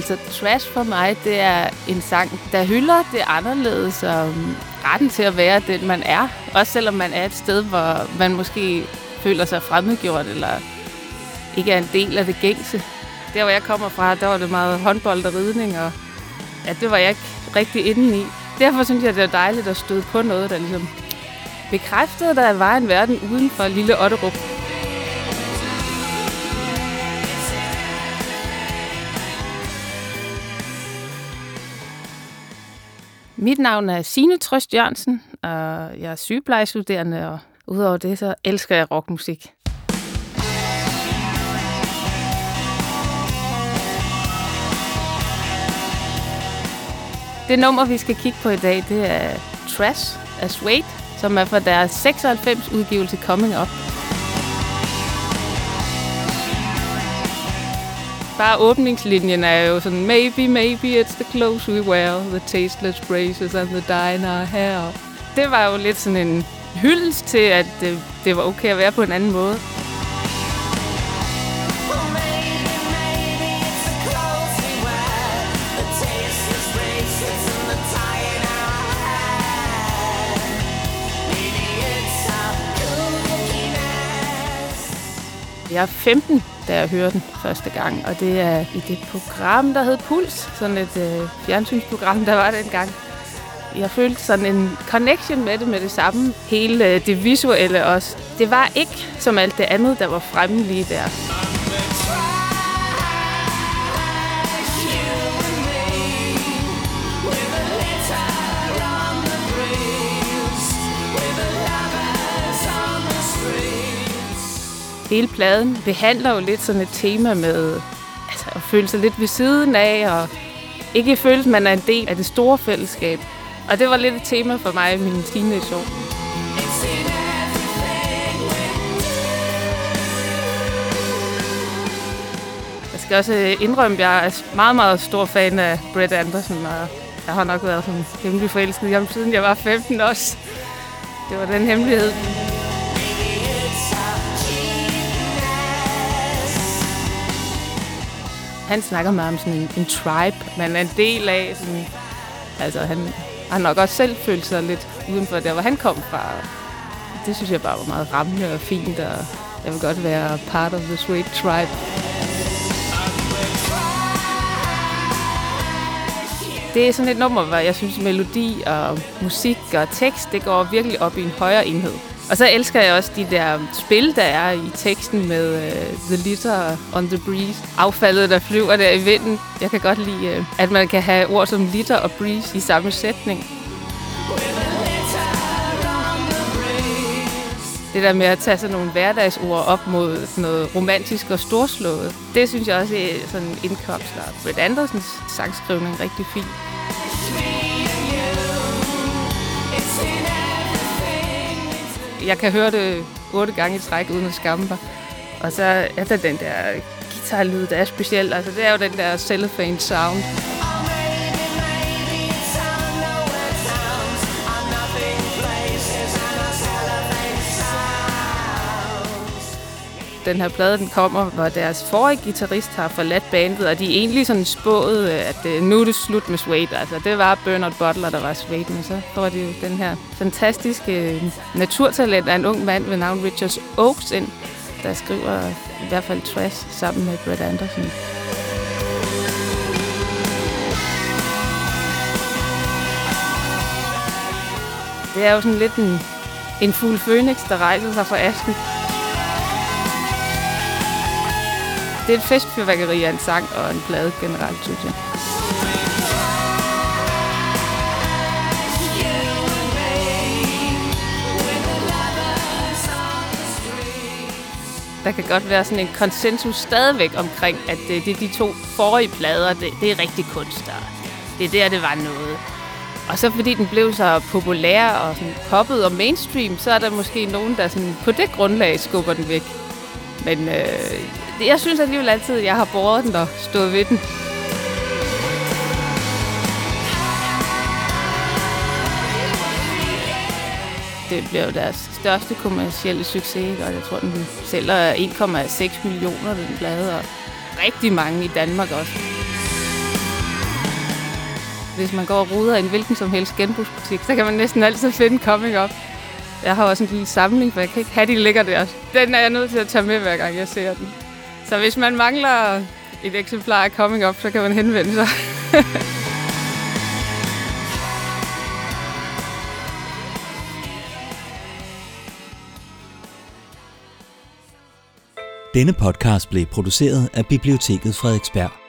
Altså, trash for mig, det er en sang, der hylder det anderledes og mm, retten til at være den, man er. Også selvom man er et sted, hvor man måske føler sig fremmedgjort, eller ikke er en del af det gængse. Der, hvor jeg kommer fra, der var det meget håndbold og ridning, og ja, det var jeg ikke rigtig inde i. Derfor synes jeg, det er dejligt at støde på noget, der ligesom bekræftede, at der var en verden uden for lille Otterup. Mit navn er Signe Trøst Jørgensen, og jeg er sygeplejestuderende, og udover det, så elsker jeg rockmusik. Det nummer, vi skal kigge på i dag, det er Trash af Suede, som er fra deres 96 udgivelse Coming Up. Bare åbningslinjen er jo sådan, maybe, maybe it's the clothes we wear, the tasteless braces and the diner hair. Det var jo lidt sådan en hyldest til, at det, det var okay at være på en anden måde. Jeg er 15, da jeg hørte den første gang, og det er i det program, der hed Puls. Sådan et øh, fjernsynsprogram, der var dengang. Jeg følte sådan en connection med det med det samme. Hele øh, det visuelle også. Det var ikke som alt det andet, der var fremme lige der. Hele pladen behandler jo lidt sådan et tema med altså, at føle sig lidt ved siden af, og ikke føle, at man er en del af det store fællesskab. Og det var lidt et tema for mig i mine teenageår. Jeg skal også øh, indrømme, at jeg er meget, meget stor fan af Brett Anderson, og jeg har nok været sådan hemmelig forelsket i ham, siden jeg var 15 også. Det var den hemmelighed. Han snakker meget om sådan en, en tribe, man er en del af. Sådan, altså, han har nok også selv følt sig lidt uden for der, hvor han kom fra. Det synes jeg bare var meget rammende og fint, og jeg vil godt være part of the sweet tribe. Det er sådan et nummer, hvor jeg synes, melodi og musik og tekst, det går virkelig op i en højere enhed. Og så elsker jeg også de der spil, der er i teksten med uh, The Litter on the Breeze. Affaldet, der flyver der i vinden. Jeg kan godt lide, uh, at man kan have ord som litter og breeze i samme sætning. Det der med at tage sådan nogle hverdagsord op mod sådan noget romantisk og storslået, det synes jeg også er sådan en indkomst af Britt Andersens sangskrivning rigtig fint. Jeg kan høre det otte gange i træk uden at skamme mig. Og så er der den der guitarlyd, der er speciel. Altså, det er jo den der cellophane sound. Den her plade, den kommer, hvor deres forrige guitarist har forladt bandet, og de er egentlig sådan spået, øh, at øh, nu er det slut med Suede. Altså, det var Bernard Butler, der var Suede, men så får de jo den her fantastiske øh, naturtalent af en ung mand ved navn Richard Oakes ind, der skriver i hvert fald Trash sammen med Brett Anderson. Det er jo sådan lidt en, en fugl Phoenix, der rejser sig fra asken. Det er et festfyrværkeri af en sang og en plade generelt, synes jeg. Der kan godt være sådan en konsensus stadigvæk omkring, at det, det er de to forrige plader, det, det er rigtig kunst, og det er der, det var noget. Og så fordi den blev så populær og sådan poppet og mainstream, så er der måske nogen, der sådan på det grundlag skubber den væk. Men øh, jeg synes alligevel altid, at jeg har båret den og stået ved den. Det bliver jo deres største kommercielle succes, og jeg tror, den sælger 1,6 millioner, den plade, og rigtig mange i Danmark også. hvis man går og ruder i en hvilken som helst genbrugsbutik, så kan man næsten altid finde Coming Up. Jeg har også en lille samling, for jeg kan ikke have, de ligger der. Den er jeg nødt til at tage med, hver gang jeg ser den. Så hvis man mangler et eksemplar af Coming Up, så kan man henvende sig. Denne podcast blev produceret af Biblioteket Frederiksberg.